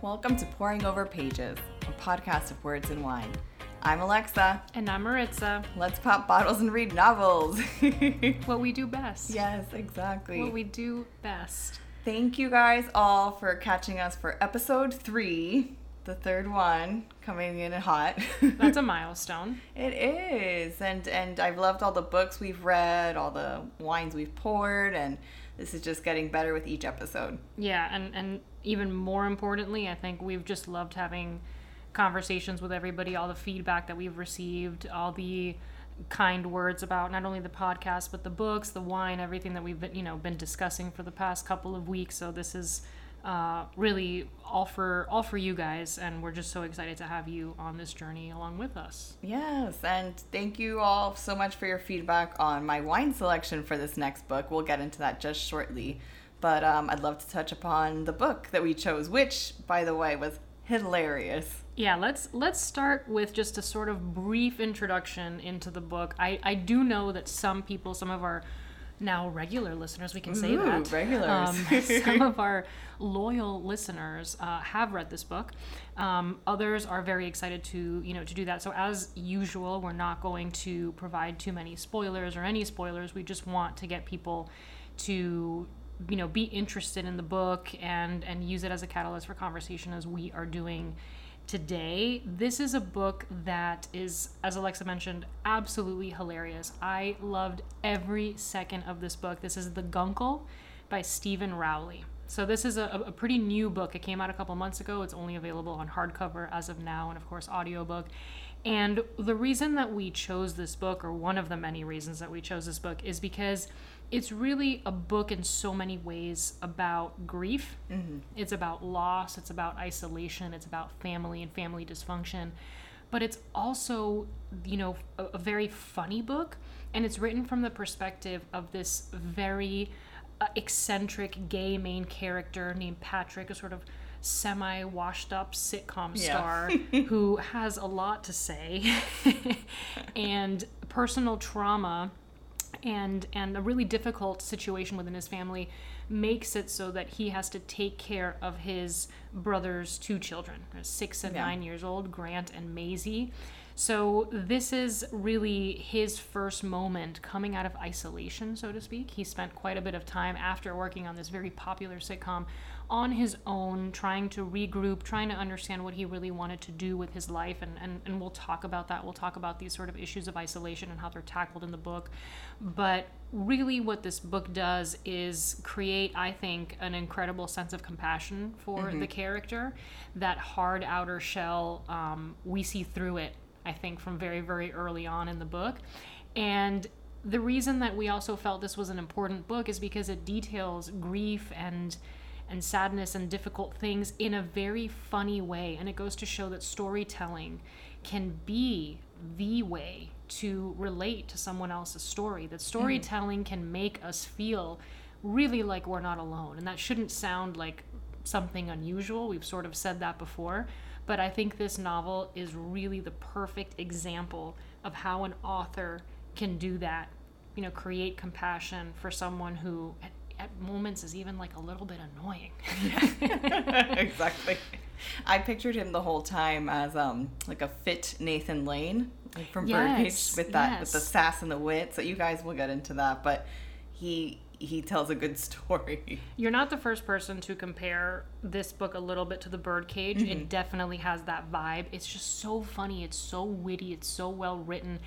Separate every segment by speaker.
Speaker 1: Welcome to Pouring Over Pages, a podcast of words and wine. I'm Alexa.
Speaker 2: And I'm Maritza.
Speaker 1: Let's pop bottles and read novels.
Speaker 2: what we do best.
Speaker 1: Yes, exactly.
Speaker 2: What we do best.
Speaker 1: Thank you guys all for catching us for episode three, the third one, coming in hot.
Speaker 2: That's a milestone.
Speaker 1: It is. And and I've loved all the books we've read, all the wines we've poured, and this is just getting better with each episode.
Speaker 2: Yeah, and, and even more importantly, I think we've just loved having conversations with everybody, all the feedback that we've received, all the kind words about not only the podcast but the books, the wine, everything that we've been, you know been discussing for the past couple of weeks. So this is uh, really all for all for you guys, and we're just so excited to have you on this journey along with us.
Speaker 1: Yes, and thank you all so much for your feedback on my wine selection for this next book. We'll get into that just shortly, but um, I'd love to touch upon the book that we chose, which, by the way, was hilarious.
Speaker 2: Yeah, let's let's start with just a sort of brief introduction into the book. I I do know that some people, some of our now regular listeners, we can say
Speaker 1: Ooh,
Speaker 2: that.
Speaker 1: regulars.
Speaker 2: Um, some of our loyal listeners uh, have read this book. Um, others are very excited to you know to do that. So as usual, we're not going to provide too many spoilers or any spoilers. We just want to get people to you know be interested in the book and and use it as a catalyst for conversation as we are doing today. This is a book that is, as Alexa mentioned, absolutely hilarious. I loved every second of this book. This is The Guncle by Steven Rowley. So this is a, a pretty new book. It came out a couple months ago. It's only available on hardcover as of now, and of course, audiobook. And the reason that we chose this book, or one of the many reasons that we chose this book, is because it's really a book in so many ways about grief. Mm-hmm. It's about loss, it's about isolation, it's about family and family dysfunction. But it's also, you know, a, a very funny book. And it's written from the perspective of this very uh, eccentric gay main character named Patrick, a sort of semi washed up sitcom star yeah. who has a lot to say and personal trauma and and a really difficult situation within his family makes it so that he has to take care of his brother's two children, six and yeah. nine years old, Grant and Maisie. So this is really his first moment coming out of isolation, so to speak. He spent quite a bit of time after working on this very popular sitcom on his own, trying to regroup, trying to understand what he really wanted to do with his life. And, and, and we'll talk about that. We'll talk about these sort of issues of isolation and how they're tackled in the book. But really, what this book does is create, I think, an incredible sense of compassion for mm-hmm. the character. That hard outer shell, um, we see through it, I think, from very, very early on in the book. And the reason that we also felt this was an important book is because it details grief and and sadness and difficult things in a very funny way. And it goes to show that storytelling can be the way to relate to someone else's story, that storytelling mm. can make us feel really like we're not alone. And that shouldn't sound like something unusual. We've sort of said that before. But I think this novel is really the perfect example of how an author can do that. You know, create compassion for someone who at moments is even like a little bit annoying.
Speaker 1: exactly. I pictured him the whole time as um like a fit Nathan Lane like from yes, Birdcage with that yes. with the sass and the wit. So you guys will get into that, but he he tells a good story.
Speaker 2: You're not the first person to compare this book a little bit to The Birdcage. Mm-hmm. It definitely has that vibe. It's just so funny. It's so witty. It's so well written.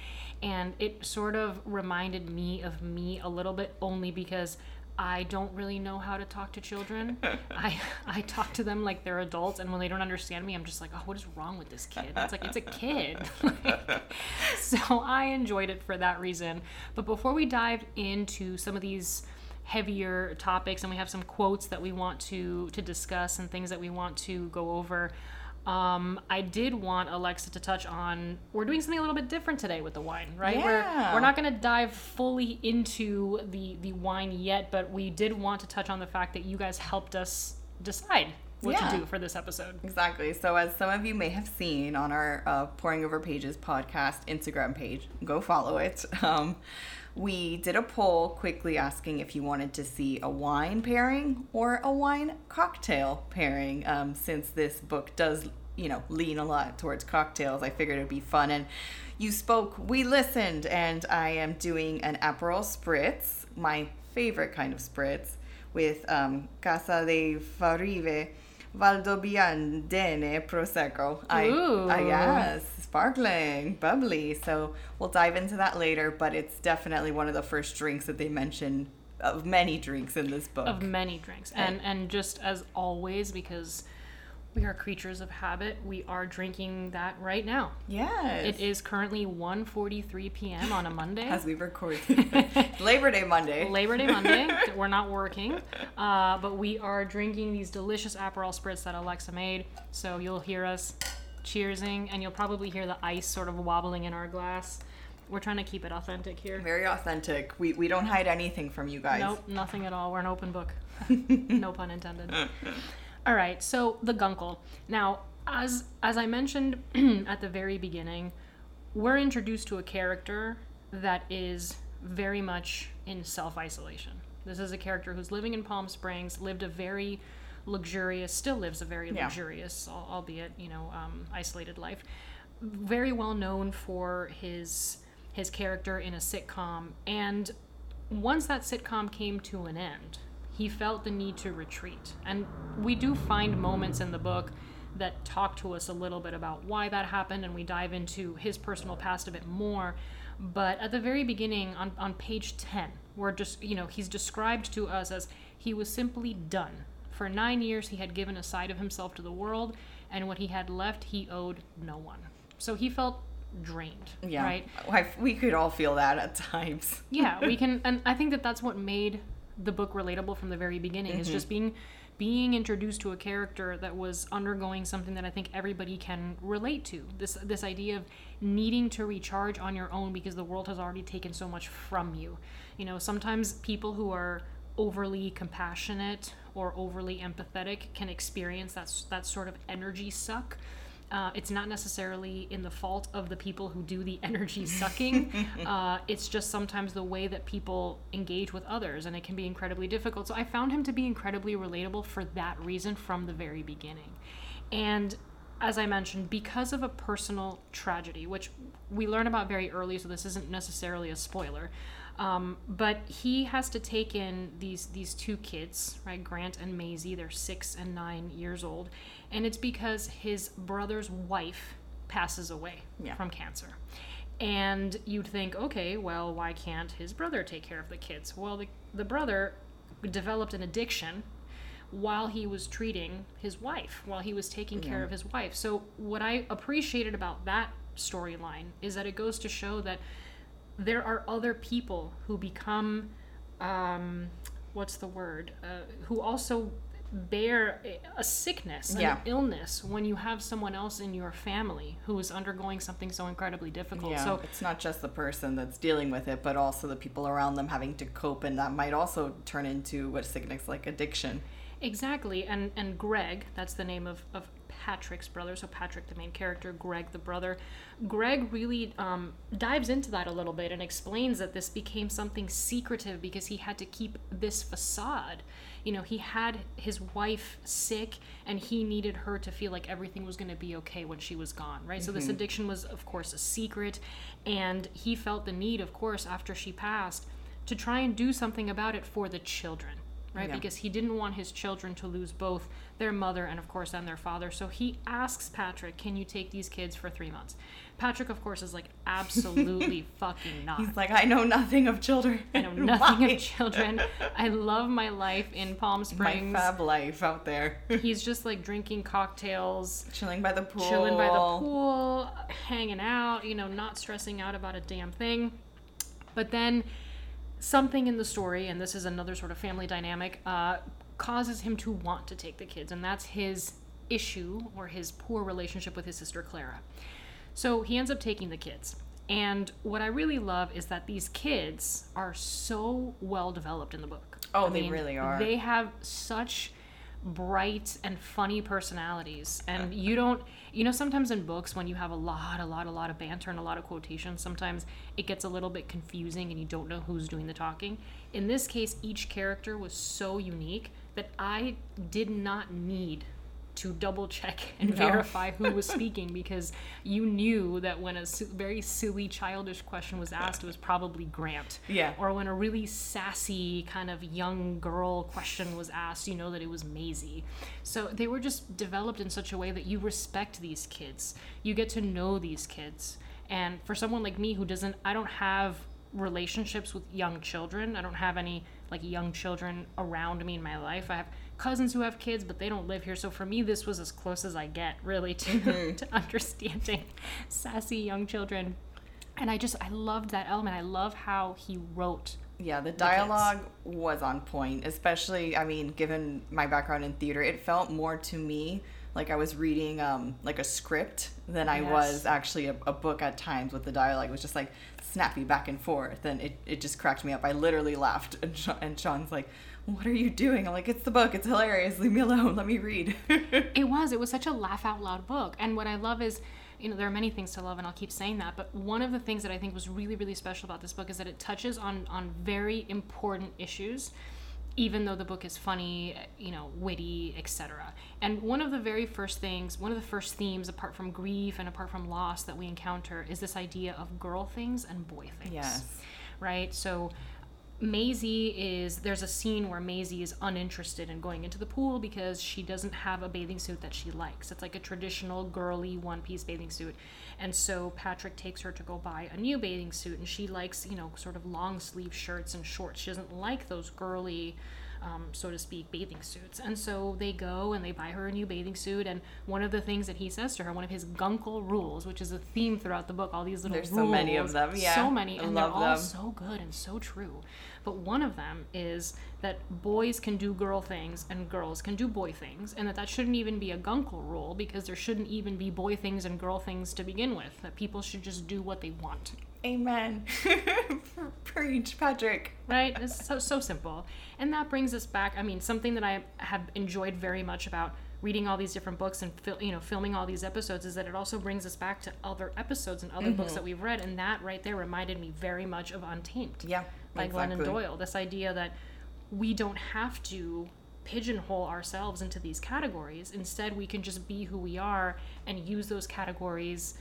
Speaker 2: And it sort of reminded me of me a little bit only because I don't really know how to talk to children. I I talk to them like they're adults, and when they don't understand me, I'm just like, oh, what is wrong with this kid? It's like it's a kid. so I enjoyed it for that reason. But before we dive into some of these heavier topics, and we have some quotes that we want to to discuss and things that we want to go over. Um, I did want Alexa to touch on. We're doing something a little bit different today with the wine, right?
Speaker 1: Yeah.
Speaker 2: We're we're not going to dive fully into the the wine yet, but we did want to touch on the fact that you guys helped us decide what yeah. to do for this episode.
Speaker 1: Exactly. So, as some of you may have seen on our uh, Pouring Over Pages podcast Instagram page, go follow it. Um, we did a poll quickly asking if you wanted to see a wine pairing or a wine cocktail pairing. Um, since this book does, you know, lean a lot towards cocktails, I figured it'd be fun. And you spoke, we listened, and I am doing an Aperol Spritz, my favorite kind of spritz, with um, Casa de Farive Valdobbiadene Prosecco. I, I, yes, sparkling, bubbly. So we'll dive into that later, but it's definitely one of the first drinks that they mention of many drinks in this book.
Speaker 2: Of many drinks. And and just as always because we are creatures of habit. We are drinking that right now.
Speaker 1: Yes.
Speaker 2: It is currently 1:43 p.m. on a Monday.
Speaker 1: As we record. Labor Day Monday.
Speaker 2: Labor Day Monday. We're not working, uh, but we are drinking these delicious Aperol spritz that Alexa made. So you'll hear us cheersing, and you'll probably hear the ice sort of wobbling in our glass. We're trying to keep it authentic here.
Speaker 1: Very authentic. We, we don't hide anything from you guys.
Speaker 2: Nope, nothing at all. We're an open book. no pun intended. All right, so the Guncle. Now, as as I mentioned at the very beginning, we're introduced to a character that is very much in self-isolation. This is a character who's living in Palm Springs, lived a very luxurious, still lives a very yeah. luxurious, albeit you know, um, isolated life. Very well known for his his character in a sitcom, and once that sitcom came to an end, he felt the need to retreat. And we do find moments in the book that talk to us a little bit about why that happened, and we dive into his personal past a bit more. But at the very beginning, on, on page 10, we're just, you know, he's described to us as he was simply done. For nine years, he had given a side of himself to the world, and what he had left, he owed no one. So he felt drained. Yeah. Right?
Speaker 1: we could all feel that at times.
Speaker 2: yeah, we can. And I think that that's what made the book relatable from the very beginning. Mm-hmm. Is just being being introduced to a character that was undergoing something that I think everybody can relate to. This this idea of needing to recharge on your own because the world has already taken so much from you. You know, sometimes people who are overly compassionate or overly empathetic can experience that that sort of energy suck uh, it's not necessarily in the fault of the people who do the energy sucking. uh, it's just sometimes the way that people engage with others, and it can be incredibly difficult. So I found him to be incredibly relatable for that reason from the very beginning. And as I mentioned, because of a personal tragedy, which we learn about very early, so this isn't necessarily a spoiler. Um, but he has to take in these these two kids, right? Grant and Maisie. They're six and nine years old, and it's because his brother's wife passes away yeah. from cancer. And you'd think, okay, well, why can't his brother take care of the kids? Well, the, the brother developed an addiction while he was treating his wife, while he was taking yeah. care of his wife. So, what I appreciated about that storyline is that it goes to show that there are other people who become, um, what's the word, uh, who also bear a sickness, an yeah. illness when you have someone else in your family who is undergoing something so incredibly difficult.
Speaker 1: Yeah,
Speaker 2: so
Speaker 1: it's not just the person that's dealing with it, but also the people around them having to cope, and that might also turn into what sickness like addiction.
Speaker 2: Exactly, and and Greg, that's the name of, of Patrick's brother. So Patrick, the main character, Greg, the brother. Greg really um, dives into that a little bit and explains that this became something secretive because he had to keep this facade. You know, he had his wife sick and he needed her to feel like everything was going to be okay when she was gone, right? Mm-hmm. So this mm-hmm. addiction was, of course, a secret. And he felt the need, of course, after she passed, to try and do something about it for the children right? Yeah. Because he didn't want his children to lose both their mother and, of course, then their father. So he asks Patrick, "Can you take these kids for three months?" Patrick, of course, is like, "Absolutely fucking not."
Speaker 1: He's like, "I know nothing of children.
Speaker 2: I know nothing Why? of children. I love my life in Palm Springs.
Speaker 1: My fab life out there."
Speaker 2: He's just like drinking cocktails,
Speaker 1: chilling by the pool,
Speaker 2: chilling by the pool, hanging out. You know, not stressing out about a damn thing. But then something in the story, and this is another sort of family dynamic, uh, causes him to want to take the kids, and that's his issue or his poor relationship with his sister Clara. So he ends up taking the kids. And what I really love is that these kids are so well developed in the book.
Speaker 1: Oh, I they mean, really are.
Speaker 2: They have such bright and funny personalities and you don't you know sometimes in books when you have a lot a lot a lot of banter and a lot of quotations sometimes it gets a little bit confusing and you don't know who's doing the talking in this case each character was so unique that i did not need to double check and no. verify who was speaking because you knew that when a su- very silly childish question was asked it was probably grant.
Speaker 1: Yeah.
Speaker 2: Or when a really sassy kind of young girl question was asked you know that it was Maisie. So they were just developed in such a way that you respect these kids. You get to know these kids. And for someone like me who doesn't i don't have relationships with young children. I don't have any like young children around me in my life i have cousins who have kids, but they don't live here. So for me, this was as close as I get really to, mm-hmm. to understanding sassy young children. And I just, I loved that element. I love how he wrote.
Speaker 1: Yeah, the dialogue the was on point, especially, I mean, given my background in theater, it felt more to me like I was reading um, like a script than I yes. was actually a, a, book at times with the dialogue. It was just like snappy back and forth, and it, it just cracked me up. I literally laughed, and, Sean, and Sean's like, what are you doing? I'm like, it's the book. It's hilarious. Leave me alone. Let me read.
Speaker 2: it was. It was such a laugh out loud book. And what I love is, you know, there are many things to love, and I'll keep saying that. But one of the things that I think was really, really special about this book is that it touches on on very important issues, even though the book is funny, you know, witty, etc. And one of the very first things, one of the first themes, apart from grief and apart from loss, that we encounter is this idea of girl things and boy things.
Speaker 1: Yes.
Speaker 2: Right. So Maisie is there's a scene where Maisie is uninterested in going into the pool because she doesn't have a bathing suit that she likes. It's like a traditional girly one piece bathing suit. And so Patrick takes her to go buy a new bathing suit and she likes, you know, sort of long sleeve shirts and shorts. She doesn't like those girly um, so to speak, bathing suits. And so they go and they buy her a new bathing suit. And one of the things that he says to her, one of his guncle rules, which is a theme throughout the book, all these little
Speaker 1: There's
Speaker 2: rules.
Speaker 1: so many of them, yeah.
Speaker 2: So many, I and they're all them. so good and so true. But one of them is that boys can do girl things and girls can do boy things, and that that shouldn't even be a guncle rule because there shouldn't even be boy things and girl things to begin with. That people should just do what they want.
Speaker 1: Amen. Preach, Patrick.
Speaker 2: Right? It's so so simple. And that brings us back. I mean, something that I have enjoyed very much about reading all these different books and fil- you know filming all these episodes is that it also brings us back to other episodes and other mm-hmm. books that we've read and that right there reminded me very much of Untamed.
Speaker 1: Yeah.
Speaker 2: By exactly. Glennon Doyle. This idea that we don't have to pigeonhole ourselves into these categories. Instead, we can just be who we are and use those categories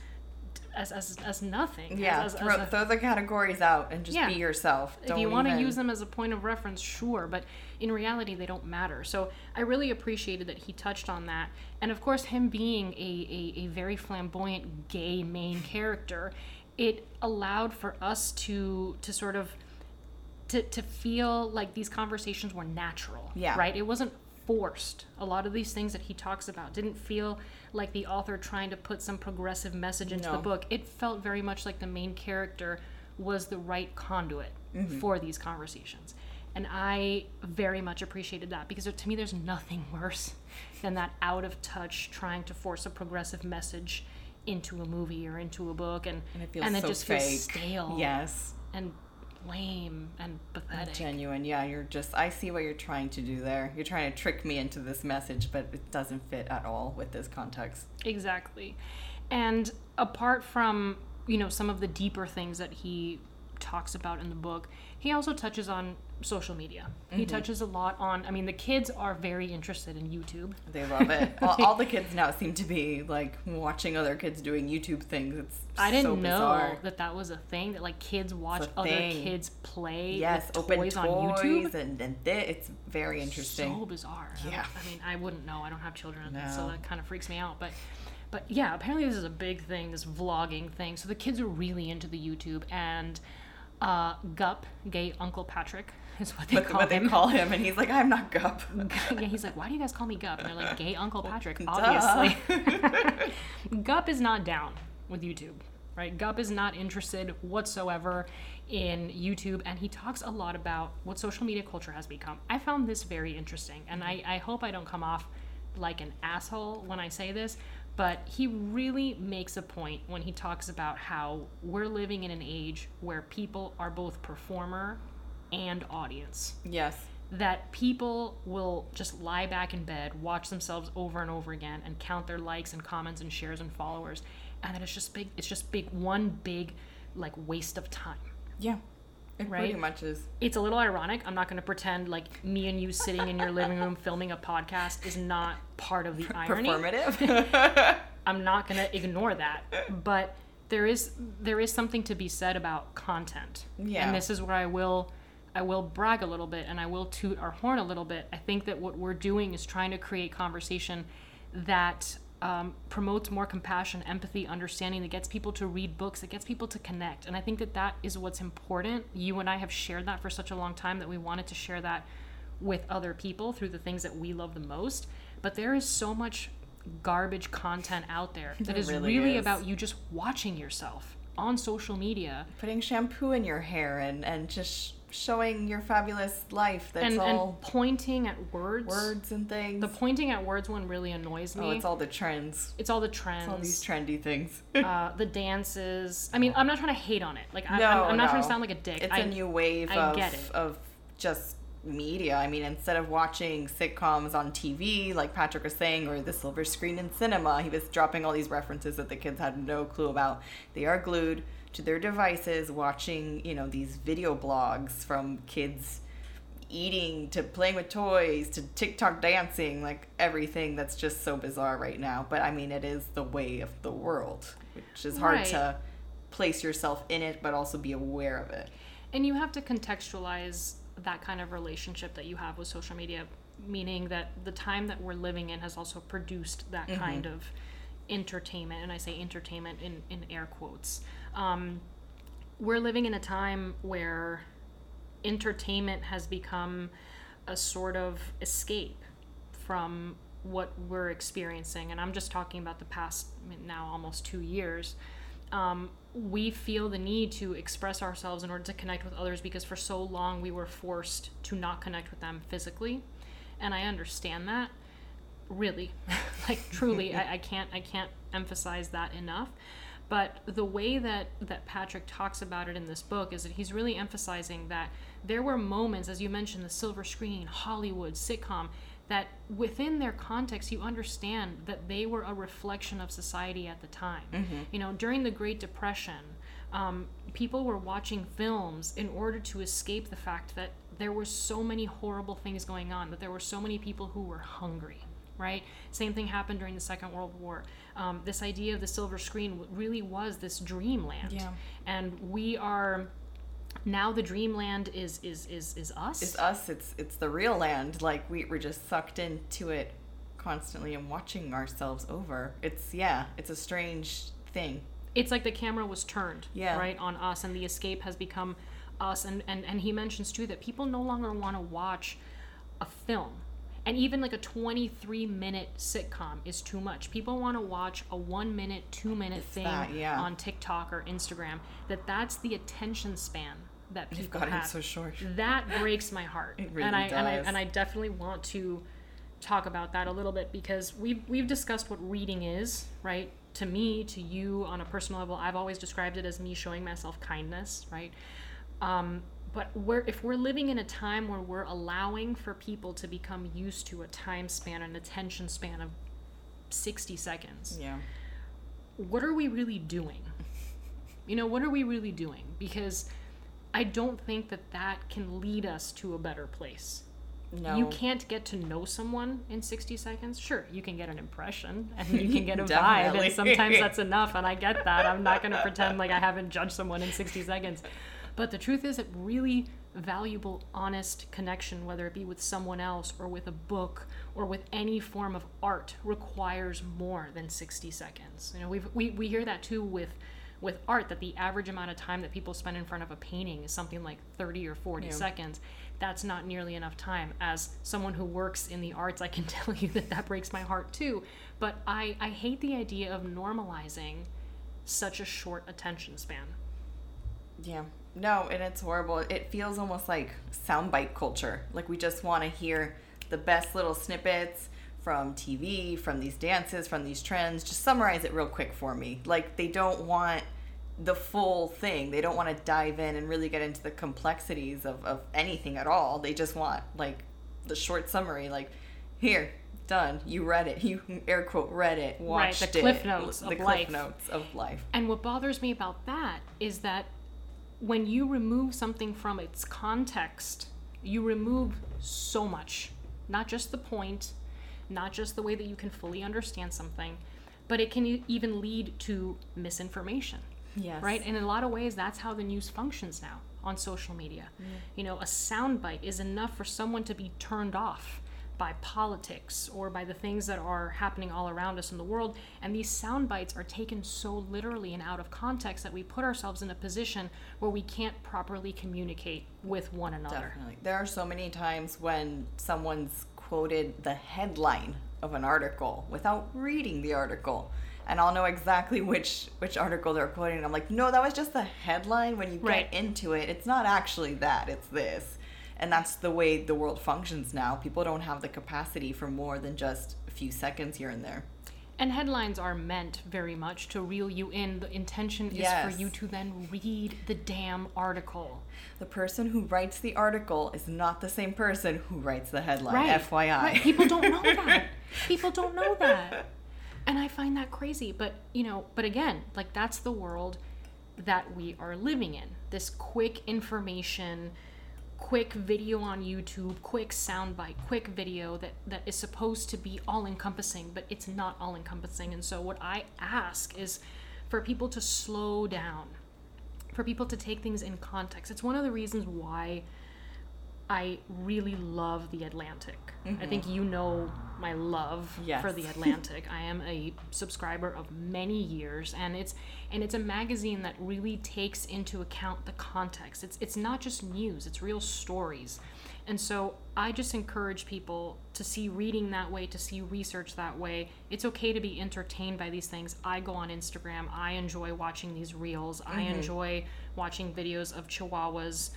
Speaker 2: as, as, as nothing.
Speaker 1: Yeah,
Speaker 2: as,
Speaker 1: as, throw, a, throw, the categories out and just yeah. be yourself.
Speaker 2: Don't if you want to use them as a point of reference, sure, but in reality, they don't matter. So I really appreciated that he touched on that. And of course, him being a, a, a very flamboyant gay main character, it allowed for us to to sort of to, to feel like these conversations were natural.
Speaker 1: Yeah.
Speaker 2: Right? It wasn't forced. A lot of these things that he talks about didn't feel like the author trying to put some progressive message into no. the book. It felt very much like the main character was the right conduit mm-hmm. for these conversations. And I very much appreciated that because to me, there's nothing worse than that out of touch trying to force a progressive message into a movie or into a book, and
Speaker 1: and it,
Speaker 2: and
Speaker 1: it so
Speaker 2: just
Speaker 1: fake.
Speaker 2: feels stale.
Speaker 1: Yes,
Speaker 2: and lame and pathetic.
Speaker 1: Genuine, yeah. You're just. I see what you're trying to do there. You're trying to trick me into this message, but it doesn't fit at all with this context.
Speaker 2: Exactly, and apart from you know some of the deeper things that he talks about in the book, he also touches on social media. Mm-hmm. He touches a lot on. I mean, the kids are very interested in YouTube.
Speaker 1: They love it. all, all, the kids now seem to be like watching other kids doing YouTube things. It's
Speaker 2: I didn't
Speaker 1: so
Speaker 2: know bizarre. that that was a thing that like kids watch other thing. kids play.
Speaker 1: Yes,
Speaker 2: with
Speaker 1: open
Speaker 2: toys,
Speaker 1: toys
Speaker 2: on YouTube.
Speaker 1: and and th- it's very interesting.
Speaker 2: So bizarre.
Speaker 1: Yeah.
Speaker 2: I, I mean, I wouldn't know. I don't have children, no. so that kind of freaks me out. But but yeah, apparently this is a big thing, this vlogging thing. So the kids are really into the YouTube and. Uh, Gup, gay Uncle Patrick, is what they
Speaker 1: what,
Speaker 2: call
Speaker 1: what
Speaker 2: him.
Speaker 1: they call him, and he's like, "I'm not Gup."
Speaker 2: yeah, he's like, "Why do you guys call me Gup?" And they're like, "Gay Uncle Patrick." Obviously, Gup is not down with YouTube, right? Gup is not interested whatsoever in YouTube, and he talks a lot about what social media culture has become. I found this very interesting, and I, I hope I don't come off like an asshole when I say this, but he really makes a point when he talks about how we're living in an age where people are both performer and audience.
Speaker 1: Yes.
Speaker 2: that people will just lie back in bed, watch themselves over and over again, and count their likes and comments and shares and followers, and that it's just big. It's just big. One big, like waste of time.
Speaker 1: Yeah. It right? pretty much is.
Speaker 2: It's a little ironic. I'm not going to pretend like me and you sitting in your living room filming a podcast is not part of the irony. Performative. I'm not going to ignore that, but there is there is something to be said about content. Yeah. And this is where I will I will brag a little bit and I will toot our horn a little bit. I think that what we're doing is trying to create conversation that um, promotes more compassion, empathy, understanding, that gets people to read books, that gets people to connect. And I think that that is what's important. You and I have shared that for such a long time that we wanted to share that with other people through the things that we love the most. But there is so much garbage content out there that is really, really is. about you just watching yourself on social media.
Speaker 1: Putting shampoo in your hair and, and just showing your fabulous life that's
Speaker 2: and,
Speaker 1: all
Speaker 2: and pointing at words.
Speaker 1: words and things.
Speaker 2: The pointing at words one really annoys me.
Speaker 1: oh it's all the trends.
Speaker 2: It's all the trends. It's
Speaker 1: all these trendy things.
Speaker 2: Uh, the dances. I mean i'm not trying to hate on it. Like I, no, I'm, I'm not no. trying to sound like a dick.
Speaker 1: It's I, a new wave I of, get it. of just media. I mean instead of watching sitcoms on tv like patrick was saying or the silver screen in cinema he was dropping all these references that the kids had no clue about. They are glued to their devices watching, you know, these video blogs from kids eating to playing with toys to TikTok dancing, like everything that's just so bizarre right now. But I mean, it is the way of the world, which is hard right. to place yourself in it, but also be aware of it.
Speaker 2: And you have to contextualize that kind of relationship that you have with social media, meaning that the time that we're living in has also produced that mm-hmm. kind of entertainment. And I say entertainment in, in air quotes. Um, we're living in a time where entertainment has become a sort of escape from what we're experiencing. And I'm just talking about the past now almost two years. Um, we feel the need to express ourselves in order to connect with others because for so long we were forced to not connect with them physically. And I understand that really like truly I, I can't i can't emphasize that enough but the way that, that Patrick talks about it in this book is that he's really emphasizing that there were moments, as you mentioned, the silver screen, Hollywood, sitcom, that within their context, you understand that they were a reflection of society at the time. Mm-hmm. You know, during the Great Depression, um, people were watching films in order to escape the fact that there were so many horrible things going on, that there were so many people who were hungry right? Same thing happened during the Second World War. Um, this idea of the silver screen really was this dreamland, yeah. and we are now the dreamland is is is is us.
Speaker 1: It's us. It's it's the real land. Like we we're just sucked into it constantly and watching ourselves over. It's yeah. It's a strange thing.
Speaker 2: It's like the camera was turned yeah. right on us, and the escape has become us. And and and he mentions too that people no longer want to watch a film and even like a 23 minute sitcom is too much people want to watch a one minute two minute it's thing that, yeah. on tiktok or instagram that that's the attention span that people You've got have. So short. That breaks my heart, it really and I does. and I and I definitely want to talk about that a little bit because we've we've discussed what reading is, right? To me, to you, on a personal level, I've always described it as me showing myself kindness, right? Um, but we're, if we're living in a time where we're allowing for people to become used to a time span, an attention span of 60 seconds,
Speaker 1: yeah.
Speaker 2: what are we really doing? You know, what are we really doing? Because I don't think that that can lead us to a better place. No. You can't get to know someone in 60 seconds. Sure, you can get an impression and you can get a vibe, and sometimes that's enough, and I get that. I'm not going to pretend like I haven't judged someone in 60 seconds. But the truth is, that really valuable, honest connection, whether it be with someone else or with a book or with any form of art, requires more than 60 seconds. You know, we we, we hear that too with with art that the average amount of time that people spend in front of a painting is something like 30 or 40 yeah. seconds. That's not nearly enough time. As someone who works in the arts i can tell you that that breaks my heart too. But i i hate the idea of normalizing such a short attention span.
Speaker 1: Yeah no, and it's horrible. It feels almost like soundbite culture. Like we just want to hear the best little snippets from TV, from these dances, from these trends. Just summarize it real quick for me. Like they don't want the full thing. They don't want to dive in and really get into the complexities of, of anything at all. They just want like the short summary, like, here, done. You read it. You air quote read it. Watched
Speaker 2: right, the cliff notes
Speaker 1: the
Speaker 2: of
Speaker 1: cliff
Speaker 2: life.
Speaker 1: notes of life.
Speaker 2: And what bothers me about that is that when you remove something from its context, you remove so much. Not just the point, not just the way that you can fully understand something, but it can even lead to misinformation.
Speaker 1: Yes.
Speaker 2: Right? And in a lot of ways, that's how the news functions now on social media. Mm. You know, a soundbite is enough for someone to be turned off by politics or by the things that are happening all around us in the world. And these sound bites are taken so literally and out of context that we put ourselves in a position where we can't properly communicate with one another.
Speaker 1: Definitely. There are so many times when someone's quoted the headline of an article without reading the article and I'll know exactly which which article they're quoting. And I'm like, no, that was just the headline. When you right. get into it, it's not actually that. It's this, and that's the way the world functions now. People don't have the capacity for more than just a few seconds here and there.
Speaker 2: And headlines are meant very much to reel you in. The intention is yes. for you to then read the damn article.
Speaker 1: The person who writes the article is not the same person who writes the headline. Right. FYI. Right.
Speaker 2: People don't know that. People don't know that. And I find that crazy. But, you know, but again, like that's the world that we are living in. This quick information, quick video on YouTube, quick soundbite, quick video that, that is supposed to be all encompassing, but it's not all encompassing. And so, what I ask is for people to slow down, for people to take things in context. It's one of the reasons why I really love The Atlantic. Mm-hmm. I think you know my love yes. for The Atlantic. I am a subscriber of many years and it's and it's a magazine that really takes into account the context. It's it's not just news, it's real stories. And so I just encourage people to see reading that way, to see research that way. It's okay to be entertained by these things. I go on Instagram. I enjoy watching these reels. Mm-hmm. I enjoy watching videos of chihuahuas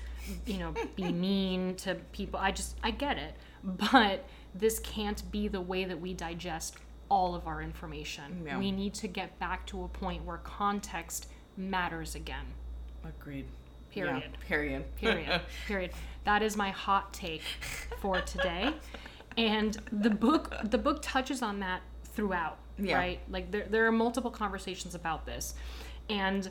Speaker 2: you know, be mean to people. I just, I get it. But this can't be the way that we digest all of our information. Yeah. We need to get back to a point where context matters again.
Speaker 1: Agreed.
Speaker 2: Period.
Speaker 1: Yeah, period.
Speaker 2: Period. period. That is my hot take for today. And the book the book touches on that throughout, yeah. right? Like there there are multiple conversations about this. And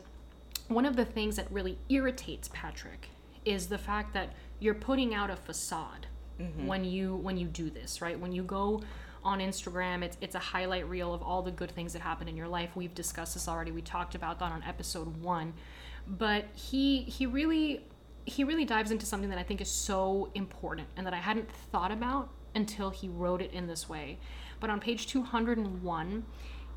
Speaker 2: one of the things that really irritates Patrick is the fact that you're putting out a facade mm-hmm. when you when you do this, right? When you go on Instagram, it's it's a highlight reel of all the good things that happen in your life. We've discussed this already. We talked about that on episode 1. But he he really he really dives into something that I think is so important and that I hadn't thought about until he wrote it in this way. But on page 201,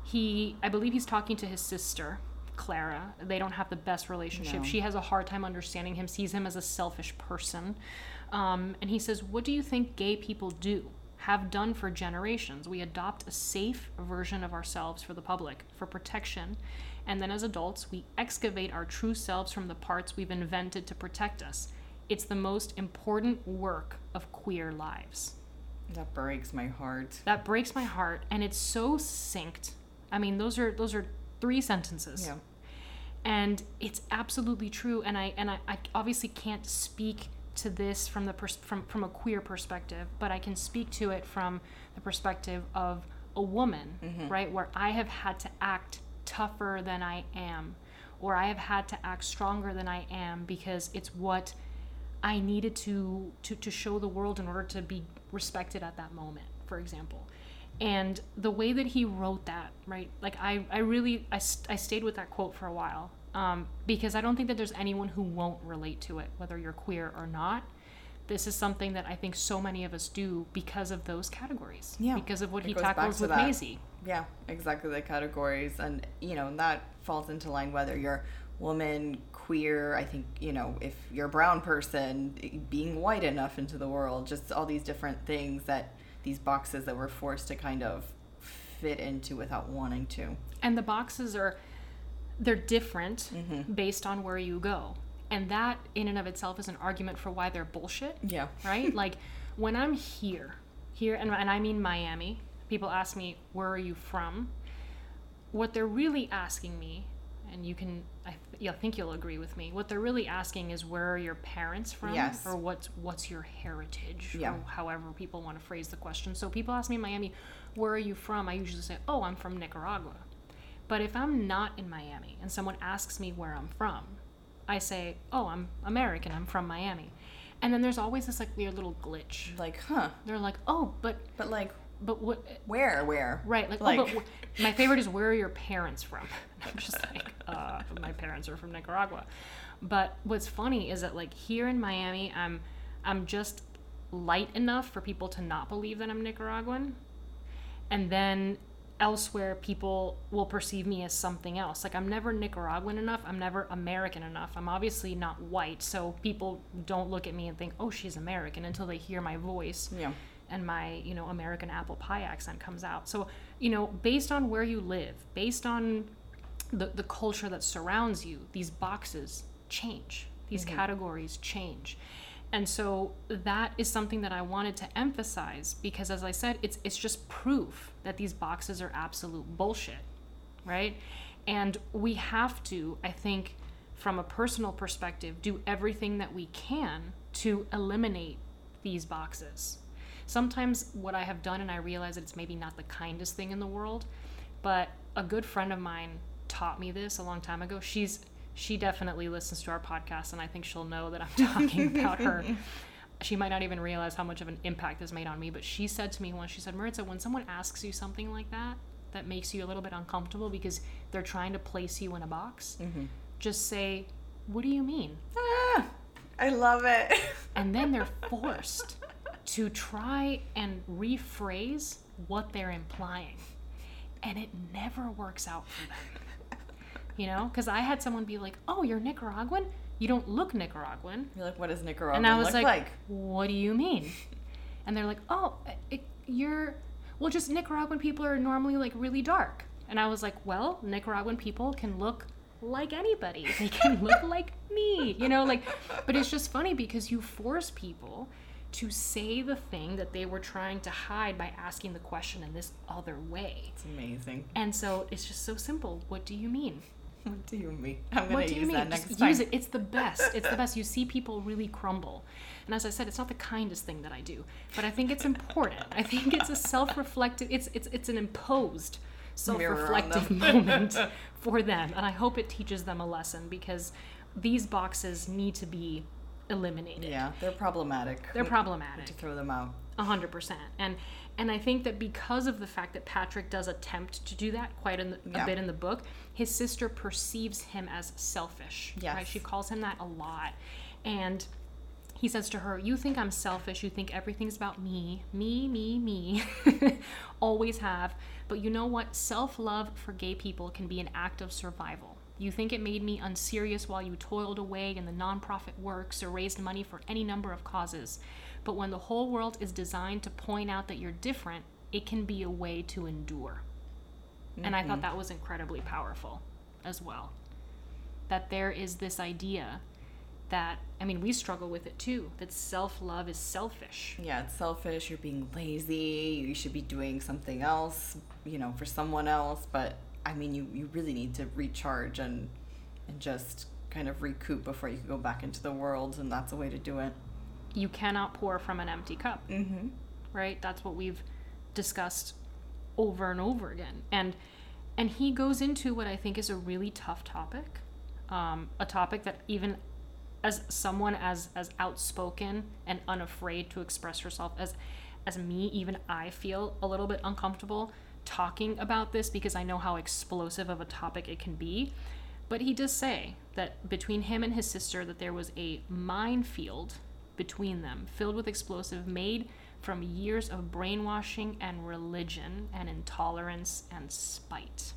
Speaker 2: he I believe he's talking to his sister Clara. They don't have the best relationship. No. She has a hard time understanding him, sees him as a selfish person. Um, and he says, What do you think gay people do? Have done for generations. We adopt a safe version of ourselves for the public, for protection. And then as adults, we excavate our true selves from the parts we've invented to protect us. It's the most important work of queer lives.
Speaker 1: That breaks my heart.
Speaker 2: That breaks my heart. And it's so synced. I mean, those are those are three sentences.
Speaker 1: Yeah.
Speaker 2: And it's absolutely true. And I and I, I obviously can't speak to this from the pers- from from a queer perspective, but I can speak to it from the perspective of a woman, mm-hmm. right? Where I have had to act tougher than I am, or I have had to act stronger than I am because it's what I needed to to to show the world in order to be respected at that moment, for example and the way that he wrote that right like i, I really I, I stayed with that quote for a while um, because i don't think that there's anyone who won't relate to it whether you're queer or not this is something that i think so many of us do because of those categories
Speaker 1: yeah
Speaker 2: because of what it he tackles with that. Maisie
Speaker 1: yeah exactly the categories and you know that falls into line whether you're woman queer i think you know if you're a brown person being white enough into the world just all these different things that these boxes that we're forced to kind of fit into without wanting to.
Speaker 2: And the boxes are they're different mm-hmm. based on where you go. And that in and of itself is an argument for why they're bullshit.
Speaker 1: Yeah.
Speaker 2: Right? like when I'm here, here and, and I mean Miami, people ask me, "Where are you from?" What they're really asking me and you can I, th- I think you'll agree with me. What they're really asking is where are your parents from,
Speaker 1: yes.
Speaker 2: or what's what's your heritage,
Speaker 1: yeah.
Speaker 2: or however people want to phrase the question. So people ask me in Miami, where are you from? I usually say, oh, I'm from Nicaragua. But if I'm not in Miami and someone asks me where I'm from, I say, oh, I'm American. I'm from Miami. And then there's always this like weird little glitch.
Speaker 1: Like, huh?
Speaker 2: They're like, oh, but
Speaker 1: but like,
Speaker 2: but what?
Speaker 1: Where? Where?
Speaker 2: Right. Like, like... Oh, but wh- my favorite is where are your parents from? I'm just like, uh, my parents are from Nicaragua. But what's funny is that like here in Miami, I'm I'm just light enough for people to not believe that I'm Nicaraguan, and then elsewhere people will perceive me as something else. Like I'm never Nicaraguan enough, I'm never American enough. I'm obviously not white, so people don't look at me and think, "Oh, she's American" until they hear my voice.
Speaker 1: Yeah
Speaker 2: and my you know american apple pie accent comes out so you know based on where you live based on the, the culture that surrounds you these boxes change these mm-hmm. categories change and so that is something that i wanted to emphasize because as i said it's it's just proof that these boxes are absolute bullshit right and we have to i think from a personal perspective do everything that we can to eliminate these boxes sometimes what I have done, and I realize that it's maybe not the kindest thing in the world, but a good friend of mine taught me this a long time ago. She's she definitely listens to our podcast, and I think she'll know that I'm talking about her. She might not even realize how much of an impact this made on me, but she said to me once, she said, Maritza, when someone asks you something like that, that makes you a little bit uncomfortable because they're trying to place you in a box, mm-hmm. just say, What do you mean?
Speaker 1: Ah, I love it.
Speaker 2: and then they're forced to try and rephrase what they're implying. And it never works out for them. You know, because I had someone be like, "Oh, you're Nicaraguan? You don't look Nicaraguan."
Speaker 1: You're like, "What does Nicaraguan
Speaker 2: and I was like,
Speaker 1: like?"
Speaker 2: What do you mean? And they're like, "Oh, eh, it, you're well, just Nicaraguan people are normally like really dark." And I was like, "Well, Nicaraguan people can look like anybody. They can look like me, you know, like but it's just funny because you force people to say the thing that they were trying to hide by asking the question in this other way.
Speaker 1: It's amazing.
Speaker 2: And so it's just so simple. What do you mean?
Speaker 1: What do you mean? I'm gonna use that next
Speaker 2: just
Speaker 1: time.
Speaker 2: Use it. It's the best. It's the best. You see people really crumble. And as I said, it's not the kindest thing that I do, but I think it's important. I think it's a self-reflective. It's it's it's an imposed self-reflective moment for them, and I hope it teaches them a lesson because these boxes need to be eliminated.
Speaker 1: Yeah, they're problematic.
Speaker 2: They're problematic.
Speaker 1: To throw them out.
Speaker 2: A hundred percent. And and I think that because of the fact that Patrick does attempt to do that quite a, yeah. a bit in the book, his sister perceives him as selfish.
Speaker 1: Yes.
Speaker 2: Right? She calls him that a lot. And he says to her, You think I'm selfish. You think everything's about me. Me, me, me. Always have. But you know what? Self love for gay people can be an act of survival. You think it made me unserious while you toiled away in the nonprofit works or raised money for any number of causes. But when the whole world is designed to point out that you're different, it can be a way to endure. Mm-hmm. And I thought mm-hmm. that was incredibly powerful as well. That there is this idea that, I mean, we struggle with it too, that self love is selfish.
Speaker 1: Yeah, it's selfish. You're being lazy. You should be doing something else, you know, for someone else. But I mean, you, you really need to recharge and and just kind of recoup before you can go back into the world, and that's a way to do it.
Speaker 2: You cannot pour from an empty cup.
Speaker 1: Mm-hmm.
Speaker 2: Right? That's what we've discussed over and over again. And and he goes into what I think is a really tough topic, um, a topic that even as someone as as outspoken and unafraid to express herself as as me, even I feel a little bit uncomfortable talking about this because I know how explosive of a topic it can be. But he does say that between him and his sister that there was a minefield between them filled with explosive made from years of brainwashing and religion and intolerance and spite.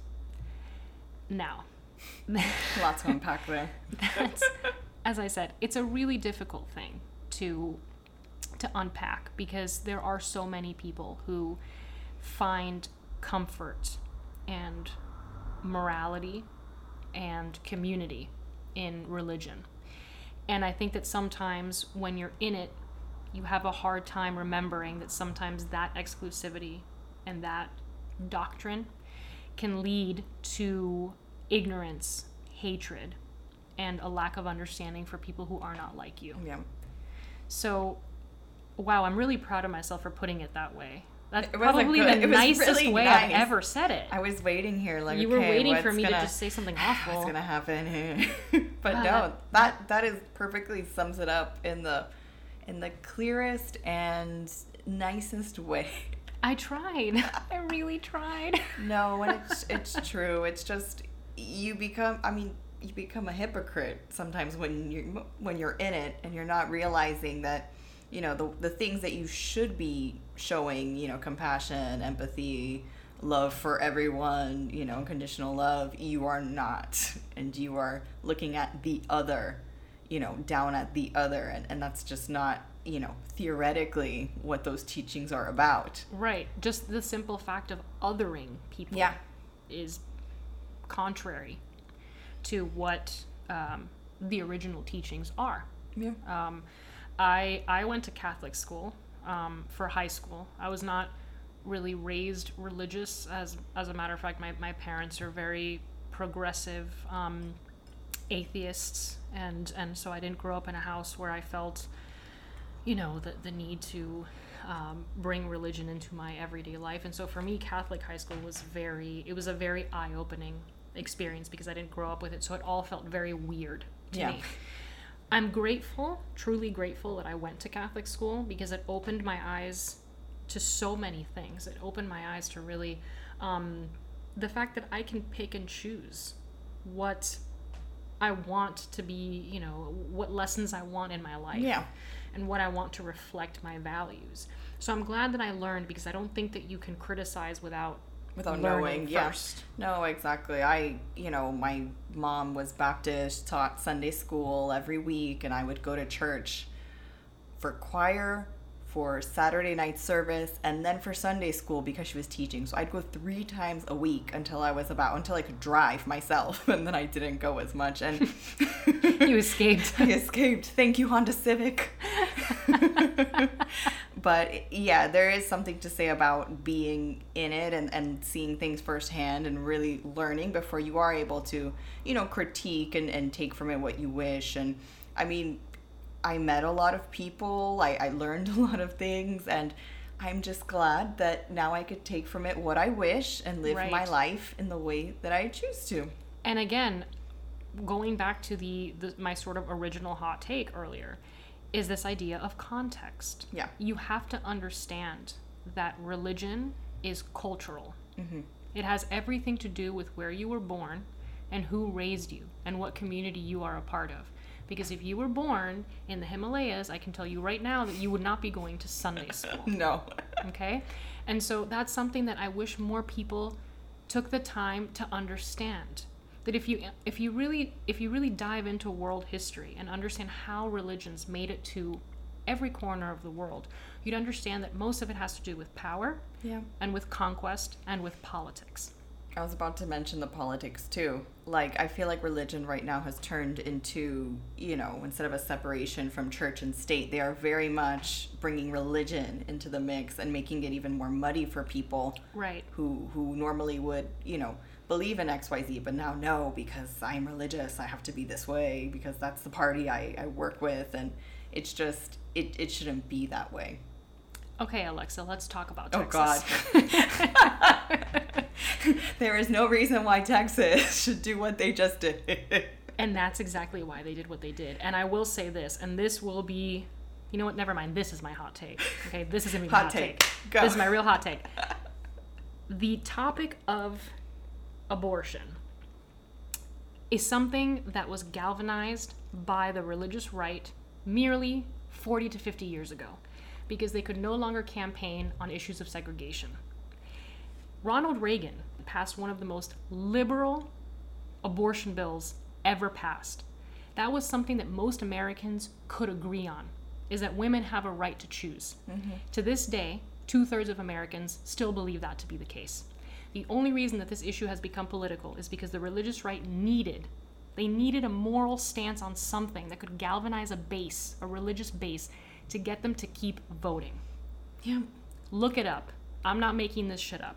Speaker 2: Now,
Speaker 1: lots to unpack there.
Speaker 2: As I said, it's a really difficult thing to to unpack because there are so many people who find comfort and morality and community in religion. And I think that sometimes when you're in it, you have a hard time remembering that sometimes that exclusivity and that doctrine can lead to ignorance hatred and a lack of understanding for people who are not like you.
Speaker 1: Yeah.
Speaker 2: So, wow, I'm really proud of myself for putting it that way. That's probably good, the nicest really way nice. I've ever said it.
Speaker 1: I was waiting here, like
Speaker 2: you
Speaker 1: were
Speaker 2: okay, waiting for me gonna, to just say something awful.
Speaker 1: What's gonna happen here? but uh, no, that that is perfectly sums it up in the in the clearest and nicest way.
Speaker 2: I tried. I really tried.
Speaker 1: no, and it's it's true. It's just you become. I mean, you become a hypocrite sometimes when you when you're in it and you're not realizing that you know the the things that you should be showing you know compassion empathy love for everyone you know unconditional love you are not. And you are looking at the other you know down at the other. And, and that's just not you know theoretically what those teachings are about.
Speaker 2: Right. Just the simple fact of othering people
Speaker 1: yeah.
Speaker 2: is contrary to what um, the original teachings are.
Speaker 1: Yeah.
Speaker 2: Um, I I went to Catholic school um, for high school. I was not really raised religious. As as a matter of fact, my my parents are very progressive um, atheists, and and so I didn't grow up in a house where I felt, you know, the the need to. Um, bring religion into my everyday life and so for me catholic high school was very it was a very eye-opening experience because i didn't grow up with it so it all felt very weird to yeah. me I'm grateful, truly grateful that I went to Catholic school because it opened my eyes to so many things. It opened my eyes to really um, the fact that I can pick and choose what I want to be, you know, what lessons I want in my life.
Speaker 1: Yeah.
Speaker 2: And what I want to reflect my values. So I'm glad that I learned because I don't think that you can criticize without
Speaker 1: without knowing first. Yeah. No, exactly. I, you know, my mom was Baptist, taught Sunday school every week, and I would go to church for choir, for Saturday night service, and then for Sunday school because she was teaching. So I'd go three times a week until I was about until I could drive myself, and then I didn't go as much. And
Speaker 2: you escaped.
Speaker 1: I escaped. Thank you, Honda Civic. but yeah, there is something to say about being in it and, and seeing things firsthand and really learning before you are able to, you know, critique and, and take from it what you wish. And I mean, I met a lot of people, I, I learned a lot of things, and I'm just glad that now I could take from it what I wish and live right. my life in the way that I choose to.
Speaker 2: And again, going back to the, the my sort of original hot take earlier, is this idea of context.
Speaker 1: Yeah.
Speaker 2: You have to understand that religion is cultural. Mm-hmm. It has everything to do with where you were born and who raised you and what community you are a part of. Because if you were born in the Himalayas, I can tell you right now that you would not be going to Sunday school.
Speaker 1: no.
Speaker 2: okay? And so that's something that I wish more people took the time to understand that if you if you really if you really dive into world history and understand how religions made it to every corner of the world you'd understand that most of it has to do with power
Speaker 1: yeah.
Speaker 2: and with conquest and with politics
Speaker 1: I was about to mention the politics too. Like, I feel like religion right now has turned into, you know, instead of a separation from church and state, they are very much bringing religion into the mix and making it even more muddy for people.
Speaker 2: Right.
Speaker 1: Who who normally would, you know, believe in XYZ, but now no, because I'm religious, I have to be this way because that's the party I, I work with. And it's just, it, it shouldn't be that way.
Speaker 2: Okay, Alexa, let's talk about oh, Texas.
Speaker 1: Oh, God. there is no reason why Texas should do what they just did.
Speaker 2: and that's exactly why they did what they did. And I will say this, and this will be, you know what? Never mind. This is my hot take. Okay, this is gonna be my hot, hot take. take. Go. This is my real hot take. the topic of abortion is something that was galvanized by the religious right merely 40 to 50 years ago because they could no longer campaign on issues of segregation. Ronald Reagan passed one of the most liberal abortion bills ever passed. That was something that most Americans could agree on, is that women have a right to choose. Mm-hmm. To this day, two thirds of Americans still believe that to be the case. The only reason that this issue has become political is because the religious right needed they needed a moral stance on something that could galvanize a base, a religious base, to get them to keep voting.
Speaker 1: Yeah.
Speaker 2: Look it up. I'm not making this shit up.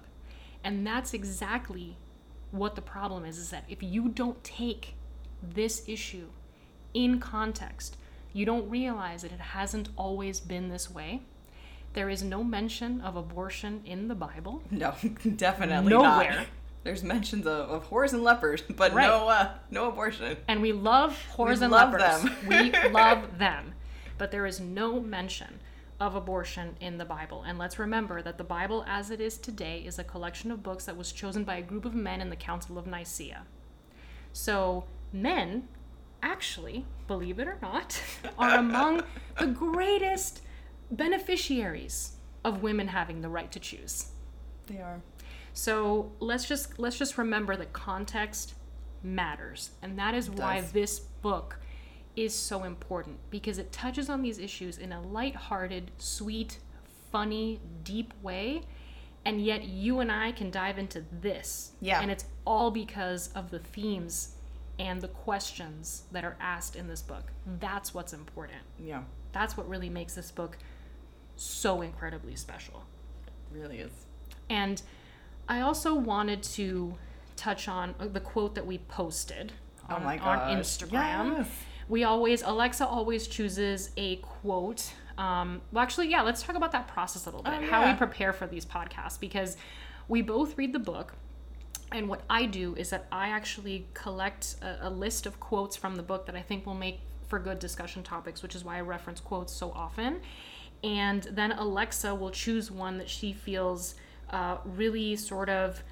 Speaker 2: And that's exactly what the problem is is that if you don't take this issue in context, you don't realize that it hasn't always been this way. There is no mention of abortion in the Bible.
Speaker 1: No, definitely Nowhere. Not. There's mentions of, of whores and lepers, but right. no uh, no abortion.
Speaker 2: And we love whores we and love lepers. Them. we love them. But there is no mention of abortion in the Bible. And let's remember that the Bible as it is today is a collection of books that was chosen by a group of men in the Council of Nicaea. So men actually, believe it or not, are among the greatest beneficiaries of women having the right to choose.
Speaker 1: They are.
Speaker 2: So let's just let's just remember that context matters, and that is why this book is so important because it touches on these issues in a light-hearted, sweet, funny, deep way. And yet, you and I can dive into this.
Speaker 1: Yeah.
Speaker 2: And it's all because of the themes and the questions that are asked in this book. That's what's important.
Speaker 1: Yeah.
Speaker 2: That's what really makes this book so incredibly special.
Speaker 1: It really is.
Speaker 2: And I also wanted to touch on uh, the quote that we posted
Speaker 1: on,
Speaker 2: oh on Instagram. Yes. We always, Alexa always chooses a quote. Um, well, actually, yeah, let's talk about that process a little bit. Oh, yeah. How we prepare for these podcasts because we both read the book. And what I do is that I actually collect a, a list of quotes from the book that I think will make for good discussion topics, which is why I reference quotes so often. And then Alexa will choose one that she feels uh, really sort of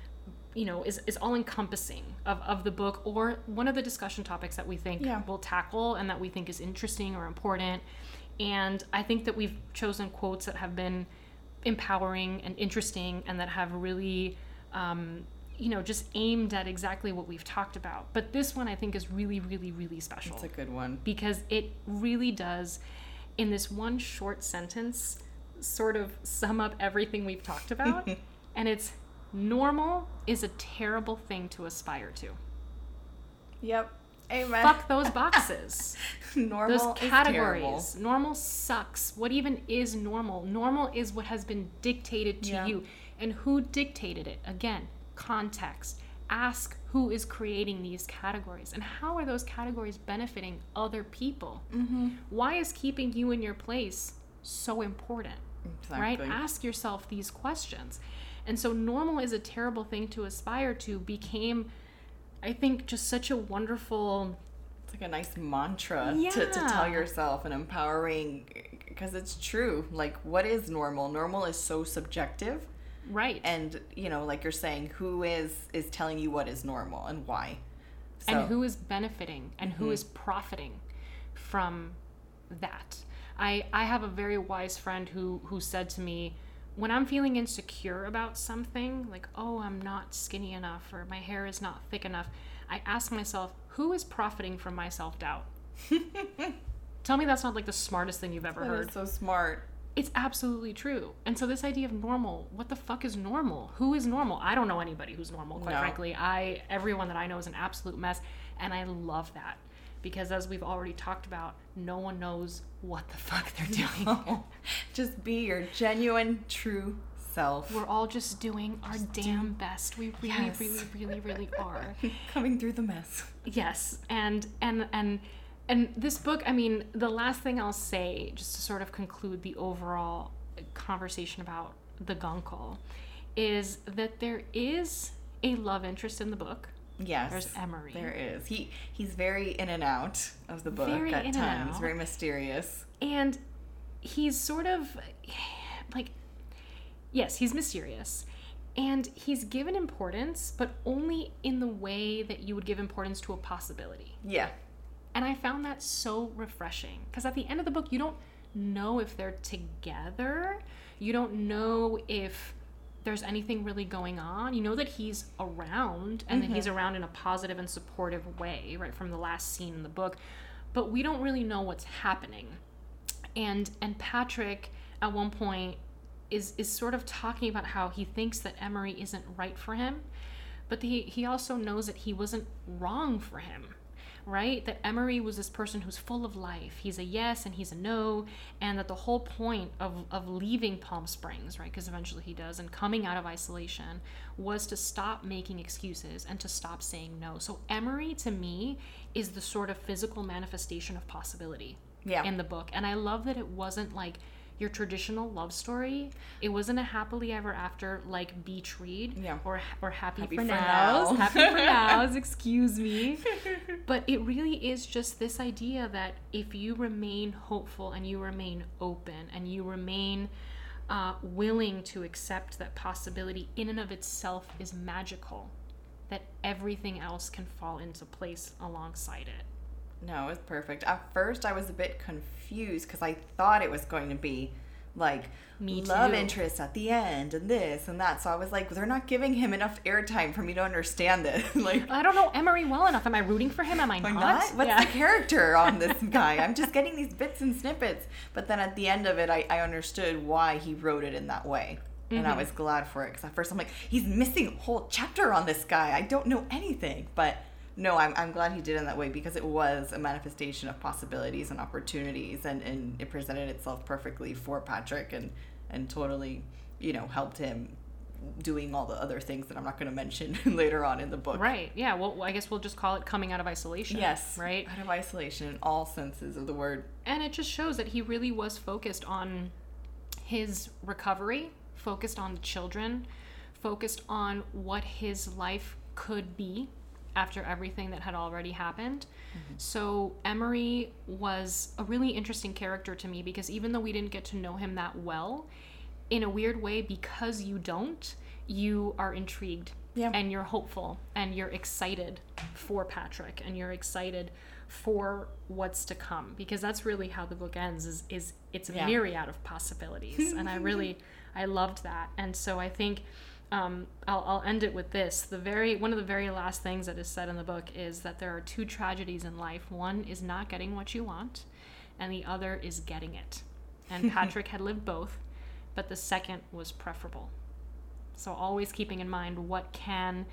Speaker 2: you know is, is all encompassing of, of the book or one of the discussion topics that we think yeah. will tackle and that we think is interesting or important. And i think that we've chosen quotes that have been empowering and interesting and that have really um, you know just aimed at exactly what we've talked about. But this one i think is really really really special.
Speaker 1: It's a good one.
Speaker 2: Because it really does in this one short sentence sort of sum up everything we've talked about. And it's normal is a terrible thing to aspire to.
Speaker 1: Yep. Amen.
Speaker 2: Fuck those boxes. normal those categories. Normal sucks. What even is normal? Normal is what has been dictated to yeah. you. And who dictated it? Again, context. Ask who is creating these categories and how are those categories benefiting other people?
Speaker 1: Mm-hmm.
Speaker 2: Why is keeping you in your place so important? Exactly. Right? Ask yourself these questions. And so normal is a terrible thing to aspire to became I think just such a wonderful
Speaker 1: it's like a nice mantra yeah. to, to tell yourself and empowering because it's true. Like what is normal? Normal is so subjective.
Speaker 2: Right.
Speaker 1: And you know, like you're saying, who is is telling you what is normal and why?
Speaker 2: So. And who is benefiting and mm-hmm. who is profiting from that. I I have a very wise friend who who said to me, when I'm feeling insecure about something, like, oh, I'm not skinny enough or my hair is not thick enough, I ask myself, who is profiting from my self doubt? Tell me that's not like the smartest thing you've ever
Speaker 1: that
Speaker 2: heard.
Speaker 1: so smart.
Speaker 2: It's absolutely true. And so this idea of normal, what the fuck is normal? Who is normal? I don't know anybody who's normal, quite no. frankly. I everyone that I know is an absolute mess, and I love that because as we've already talked about, no one knows what the fuck they're doing. No.
Speaker 1: Just be your genuine, true self.
Speaker 2: We're all just doing our just damn do... best. We really, yes. really, really, really are.
Speaker 1: Coming through the mess.
Speaker 2: Yes. And and and and this book, I mean, the last thing I'll say, just to sort of conclude the overall conversation about the Guncle, is that there is a love interest in the book
Speaker 1: Yes.
Speaker 2: There's Emery.
Speaker 1: There is. He he's very in and out of the book very at times. Very mysterious.
Speaker 2: And he's sort of like yes, he's mysterious. And he's given importance, but only in the way that you would give importance to a possibility.
Speaker 1: Yeah.
Speaker 2: And I found that so refreshing because at the end of the book, you don't know if they're together. You don't know if there's anything really going on. You know that he's around and mm-hmm. that he's mm-hmm. around in a positive and supportive way, right from the last scene in the book, but we don't really know what's happening. And and Patrick at one point is is sort of talking about how he thinks that Emery isn't right for him, but he he also knows that he wasn't wrong for him. Right? That Emery was this person who's full of life. He's a yes and he's a no, and that the whole point of, of leaving Palm Springs, right, because eventually he does, and coming out of isolation was to stop making excuses and to stop saying no. So Emery, to me, is the sort of physical manifestation of possibility
Speaker 1: yeah.
Speaker 2: in the book. And I love that it wasn't like your traditional love story. It wasn't a happily ever after like beach read
Speaker 1: yeah.
Speaker 2: or or happy,
Speaker 1: happy
Speaker 2: for,
Speaker 1: for
Speaker 2: nows,
Speaker 1: now.
Speaker 2: happy for nows, excuse me. But it really is just this idea that if you remain hopeful and you remain open and you remain uh, willing to accept that possibility in and of itself is magical, that everything else can fall into place alongside it.
Speaker 1: No, it was perfect. At first, I was a bit confused because I thought it was going to be like
Speaker 2: me
Speaker 1: love interest at the end and this and that. So I was like, they're not giving him enough airtime for me to understand this. like,
Speaker 2: I don't know Emery well enough. Am I rooting for him? Am I not?
Speaker 1: not? What's
Speaker 2: Yeah.
Speaker 1: the character on this guy? I'm just getting these bits and snippets. But then at the end of it, I, I understood why he wrote it in that way. And I
Speaker 2: Mhm.
Speaker 1: was glad for it because at first I'm like, he's missing a whole chapter on this guy. I don't know anything. But no, I'm, I'm glad he did it in that way because it was a manifestation of possibilities and opportunities and, and it presented itself perfectly for Patrick and, and totally, you know, helped him doing all the other things that I'm not going to mention later on in the book.
Speaker 2: Right. Yeah. Well, I guess we'll just call it coming out of isolation.
Speaker 1: Yes.
Speaker 2: Right.
Speaker 1: Out of isolation in all senses of the word.
Speaker 2: And it just shows that he really was focused on his recovery, focused on the children, focused on what his life could be after everything that had already happened. Mm-hmm. So Emery was a really interesting character to me because even though we didn't get to know him that well, in a weird way, because you don't, you are intrigued
Speaker 1: Yeah.
Speaker 2: and you're hopeful and you're excited for Patrick and you're excited for what's to come because that's really how the book ends is is it's a
Speaker 1: Yeah.
Speaker 2: myriad of possibilities and I really I loved that and so I think um, I'll, I'll end it with this the very one of the very last things that is said in the book is that there are two tragedies in life one is not getting what you want and the other is getting it and Patrick had lived both but the second was preferable so always keeping in mind what can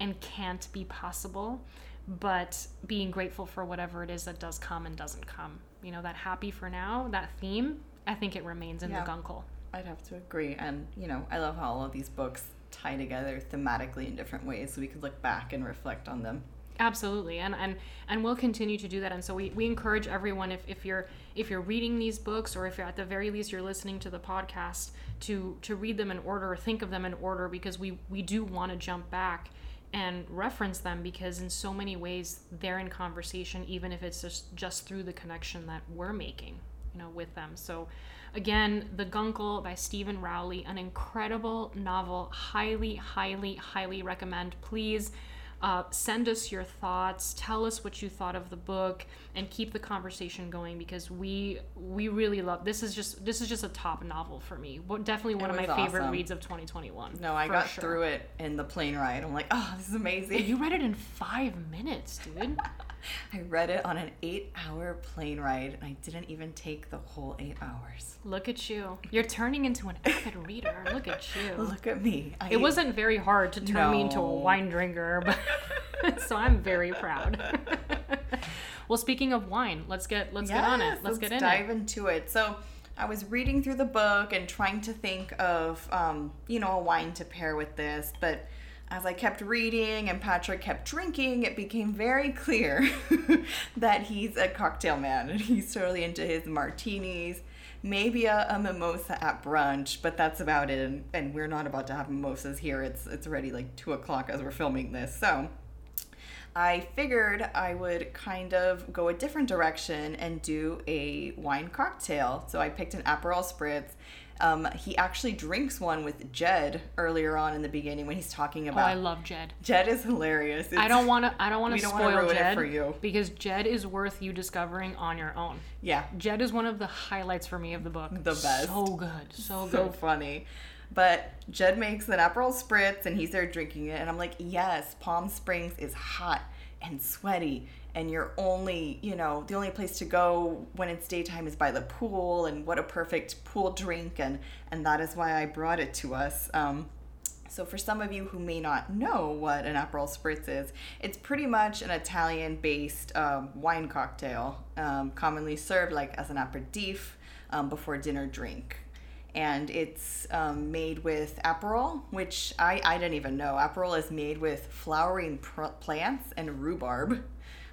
Speaker 2: and can't be possible, but being grateful for whatever it is that does come and doesn't come. You know, that happy for now, that theme, I think it remains in
Speaker 1: Yeah.
Speaker 2: the Guncle.
Speaker 1: I'd have to agree. And, you know, I love how all of these books tie together thematically in different ways so we could look back and reflect on them.
Speaker 2: Absolutely. And and and we'll continue to do that. And so we, we encourage everyone if, if you're if you're reading these books or if you're at the very least you're listening to the podcast to to read them in order or think of them in order because we, we do want to jump back and reference them because in so many ways they're in conversation even if it's just just through the connection that we're making you know with them so again the Guncle by Steven Rowley an incredible novel highly highly highly recommend please uh, send us your thoughts tell us what you thought of the book and keep the conversation going because we we really love this is just this is just a top novel for me definitely one of my
Speaker 1: was
Speaker 2: favorite reads of 2021
Speaker 1: No, I got
Speaker 2: sure.
Speaker 1: through it in the plane ride. I'm like, oh, this is amazing.
Speaker 2: you read it in five minutes dude
Speaker 1: I read it on an eight hour plane ride and I didn't even take the whole eight hours.
Speaker 2: Look at you. You're turning into an avid reader. Look at you.
Speaker 1: Look at me. I,
Speaker 2: It wasn't very hard to turn me into a wine drinker, but so I'm very proud. well, speaking of wine, let's get let's get on it.
Speaker 1: Yes,
Speaker 2: Let's, get in
Speaker 1: dive
Speaker 2: it.
Speaker 1: into it. So I was reading through the book and trying to think of, um, you know, a wine to pair with this, but as I kept reading and Patrick kept drinking, it became very clear that he's a cocktail man and he's totally into his martinis, maybe a, a mimosa at brunch, but that's about it. And, and we're not about to have mimosas here. It's it's already like two o'clock as we're filming this, so. I figured I would kind of go a different direction and do a wine cocktail. So I picked an Aperol Spritz. Um, he actually drinks one with Jed earlier on in the beginning when he's talking
Speaker 2: Oh,
Speaker 1: about.
Speaker 2: I love Jed.
Speaker 1: Jed is hilarious.
Speaker 2: I don't want to. I don't want to spoil
Speaker 1: ruin it
Speaker 2: Jed
Speaker 1: for you.
Speaker 2: because Jed is worth you discovering on your own.
Speaker 1: Yeah,
Speaker 2: Jed is one of the highlights for me of the book.
Speaker 1: The best.
Speaker 2: So good. So
Speaker 1: so
Speaker 2: good.
Speaker 1: funny. But Jed makes an Aperol Spritz and he's there drinking it. And I'm like, yes, Palm Springs is hot and sweaty. And you're only, you know, the only place to go when it's daytime is by the pool. And what a perfect pool drink. And, and that is why I brought it to us. Um, So, for some of you who may not know what an Aperol Spritz is, it's pretty much an Italian based um, wine cocktail, um, commonly served like as an aperitif um, before dinner drink. And it's um, made with Aperol, which I, I didn't even know. Aperol is made with flowering pr- plants and rhubarb.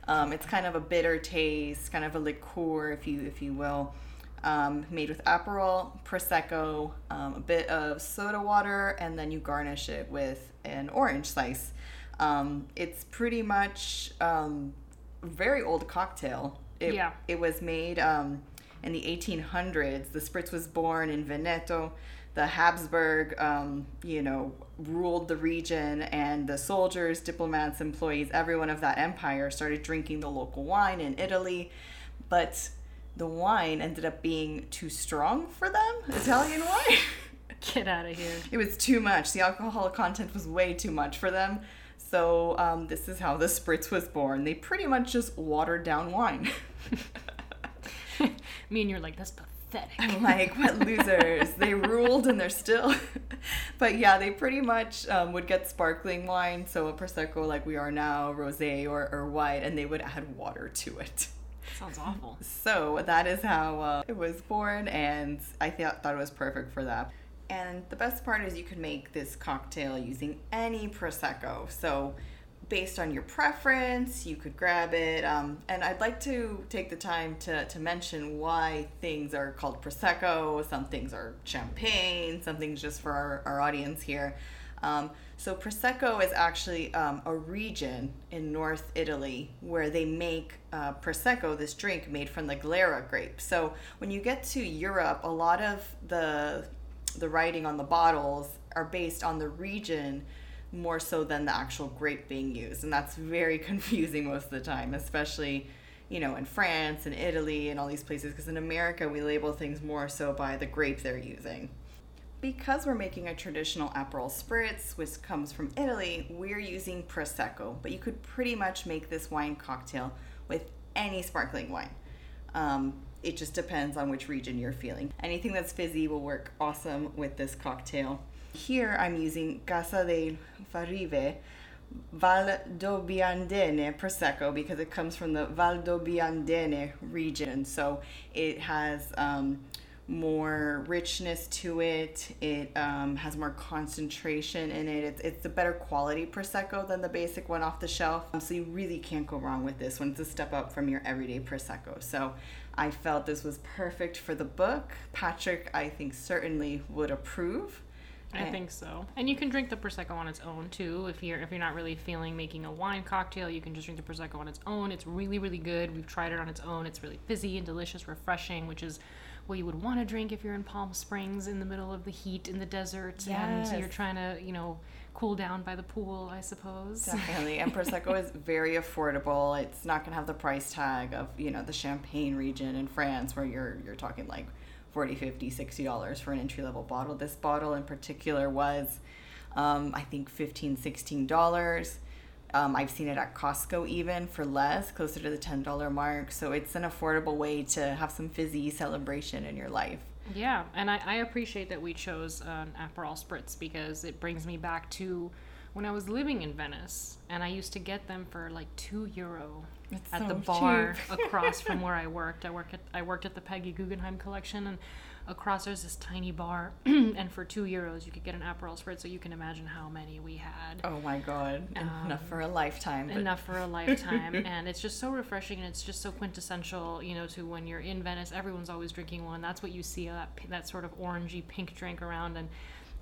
Speaker 1: Um, it's kind of a bitter taste, kind of a liqueur, if you if you will um, made with Aperol, Prosecco, um, a bit of soda water, and then you garnish it with an orange slice. Um, it's pretty much um, very old cocktail. It,
Speaker 2: yeah.
Speaker 1: It was made um, in the 1800s. The Spritz was born in Veneto. The Habsburg, um, you know, ruled the region, and the soldiers, diplomats, employees, everyone of that empire started drinking the local wine in Italy. But the wine ended up being too strong for them, Italian wine.
Speaker 2: Get out of here.
Speaker 1: It was too much. The alcohol content was way too much for them. So, um, this is how the spritz was born. They pretty much just watered down wine.
Speaker 2: Me and you're like, that's pathetic.
Speaker 1: I'm like, what losers. they ruled and they're still. but yeah, they pretty much um, would get sparkling wine, so a Prosecco like we are now, rose or, or white, and they would add water to it.
Speaker 2: Sounds awful.
Speaker 1: So that is how uh, it was born, and I thought thought it was perfect for that. And the best part is you can make this cocktail using any prosecco. So based on your preference, you could grab it. Um, and I'd like to take the time to, to mention why things are called prosecco. Some things are champagne. Some things just for our, our audience here. Um, so Prosecco is actually um, a region in North Italy where they make uh, Prosecco, this drink made from the Glera grape. So when you get to Europe, a lot of the the writing on the bottles are based on the region more so than the actual grape being used, and that's very confusing most of the time, especially you know in France and Italy and all these places. Because in America we label things more so by the grape they're using because we're making a traditional Aperol Spritz, which comes from Italy, we're using Prosecco. But you could pretty much make this wine cocktail with any sparkling wine. Um, it just depends on which region you're feeling. Anything that's fizzy will work awesome with this cocktail. Here I'm using Casa del Farive Valdobbiadene Prosecco because it comes from the Valdobbiadene region. So it has um, more richness to it. It um, has more concentration in it. It's, it's a better quality Prosecco than the basic one off the shelf. Um, so you really can't go wrong with this one. It's a step up from your everyday Prosecco. So I felt this was perfect for the book. Patrick, I think, certainly would approve.
Speaker 2: I think so. And you can drink the prosecco on its own too. If you're if you're not really feeling making a wine cocktail, you can just drink the prosecco on its own. It's really really good. We've tried it on its own. It's really fizzy and delicious, refreshing, which is what you would want to drink if you're in Palm Springs in the middle of the heat in the desert yes. and you're trying to, you know, cool down by the pool, I suppose.
Speaker 1: Definitely. And Prosecco is very affordable. It's not going to have the price tag of, you know, the Champagne region in France where you're you're talking like 40, 50, 60 dollars for an entry level bottle. This bottle in particular was um, I think 15, 16 dollars. Um, I've seen it at Costco even for less, closer to the $10 mark. So it's an affordable way to have some fizzy celebration in your life.
Speaker 2: Yeah, and I, I appreciate that we chose an Aperol Spritz because it brings me back to when I was living in Venice and I used to get them for like two euro it's at so the bar across from where I worked. I work at I worked at the Peggy Guggenheim collection and across there's this tiny bar and for two euros you could get an Aperol Spritz so you can imagine how many we had.
Speaker 1: Oh my god. Um, enough for a lifetime.
Speaker 2: But... Enough for a lifetime and it's just so refreshing and it's just so quintessential, you know, to when you're in Venice, everyone's always drinking one. That's what you see that that sort of orangey pink drink around and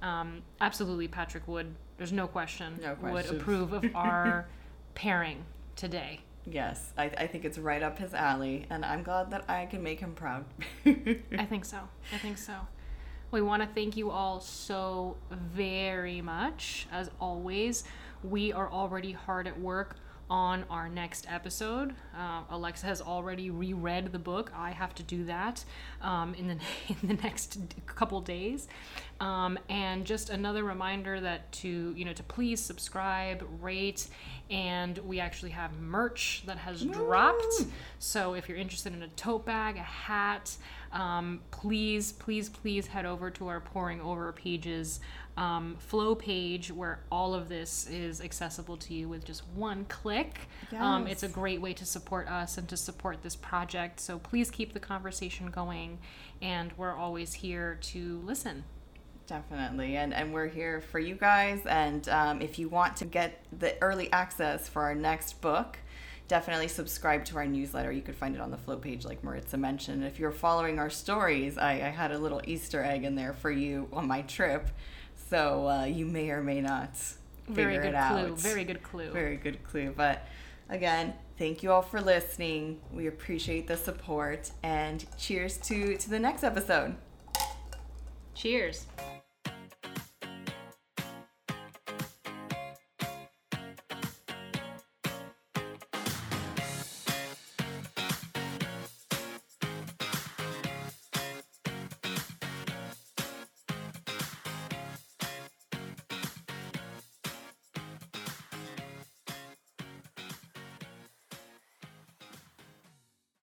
Speaker 2: um, absolutely Patrick would there's no question,
Speaker 1: no question.
Speaker 2: would approve of our pairing today.
Speaker 1: Yes, I, I think it's right up his alley, and I'm glad that I can make him proud.
Speaker 2: I think so. I think so. We want to thank you all so very much. As always, we are already hard at work on our next episode. Uh, Alexa has already reread the book. I have to do that um, in the in the next couple days. Um, and just another reminder that to you know to please subscribe, rate, and we actually have merch that has Woo! dropped. So if you're interested in a tote bag, a hat, um, please, please, please head over to our Pouring Over Pages um, flow page where all of this is accessible to you with just one click. Yes. Um, it's a great way to support us and to support this project. So please keep the conversation going, and we're always here to listen.
Speaker 1: Definitely. And, and we're here for you guys. And um, if you want to get the early access for our next book, definitely subscribe to our newsletter. You could find it on the flow page, like Maritza mentioned. If you're following our stories, I, I had a little Easter egg in there for you on my trip. So uh, you may or may not
Speaker 2: Very
Speaker 1: good
Speaker 2: clue. Very good clue.
Speaker 1: Very good clue. But again, thank you all for listening. We appreciate the support and cheers to, to the next episode.
Speaker 2: Cheers.